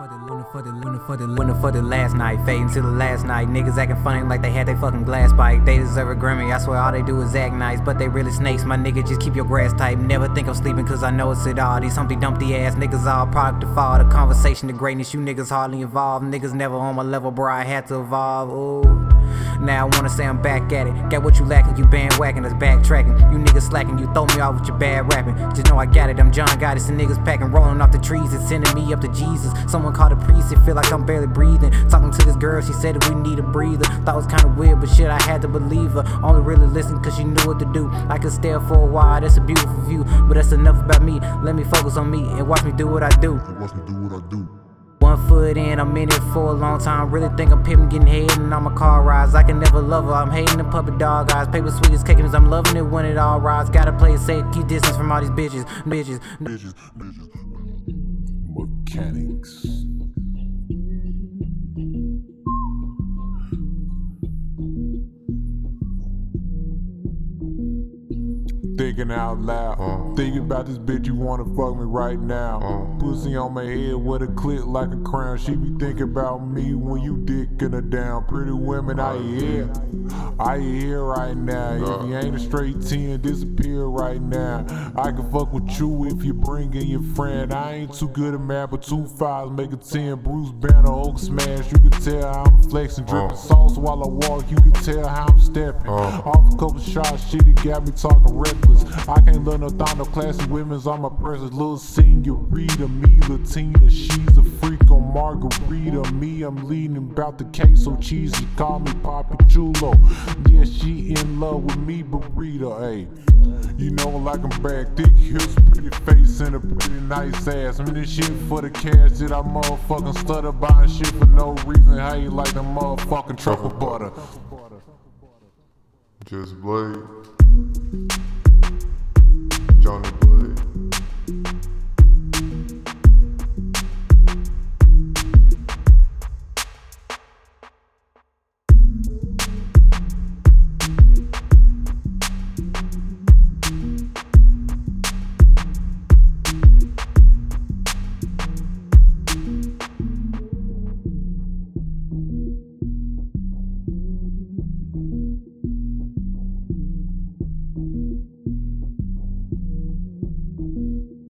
for the winner for the winner for the last night, fading to the last night. Niggas acting funny like they had their fucking glass bite. They deserve a Grammy. I swear all they do is act nice, but they really snakes. My nigga, just keep your grass tight. Never think I'm sleeping, cause I know it's it all. These Humpty Dumpty ass niggas all product of fall. The conversation, the greatness, you niggas hardly involved. Niggas never on my level, bro. I had to evolve. Ooh. Now I wanna say I'm back at it. Got what you lacking, you bandwagon, that's backtracking. You niggas slacking, you throw me off with your bad rapping. Just know I got it, I'm John Goddess and niggas packing, rolling off the trees and sending me up to Jesus. Someone called a priest, it feel like I'm barely breathing. Talking to this girl, she said that we need a breather. Thought it was kinda weird, but shit, I had to believe her. Only really listen cause she knew what to do. I could stare for a while, that's a beautiful view. But that's enough about me. Let me focus on me and watch me do what I do. Watch me do what I do. One foot in, I'm in it for a long time. Really think I'm pimping, getting head, and I'm a car rise. I can never love her. I'm hating the puppet dog eyes. Paper sweet as cake, I'm loving it when it all rides. Gotta play it safe, keep distance from all these bitches, bitches. Bitches, bitches. Mechanics. Thinking out loud. Uh. Thinking about this bitch, you wanna fuck me right now. Uh. Pussy on my head with a clip like a crown. She be thinking about me when you dicking her down. Pretty women, I hear. I here right now. If you ain't a straight 10, disappear right now. I can fuck with you if you bring in your friend. I ain't too good at math, but two fives make a 10. Bruce Banner, Hulk Smash. You can tell I'm flexing. Dripping Uh. sauce while I walk. You can tell how I'm stepping. Uh. Off a couple shots, shit, it got me talking reckless. I can't learn no thought, no classy women's on my presence. Little senorita, me Latina, she's a freak on margarita. Me, I'm leading about the case so cheesy. Call me Papi Chulo. Yeah, she in love with me, burrito. Hey, you know like I'm back, thick hips, pretty face, and a pretty nice ass. I mean, this shit for the cash that I motherfucking stutter buying shit for no reason. How you like the motherfucking truffle butter? Just. Blade.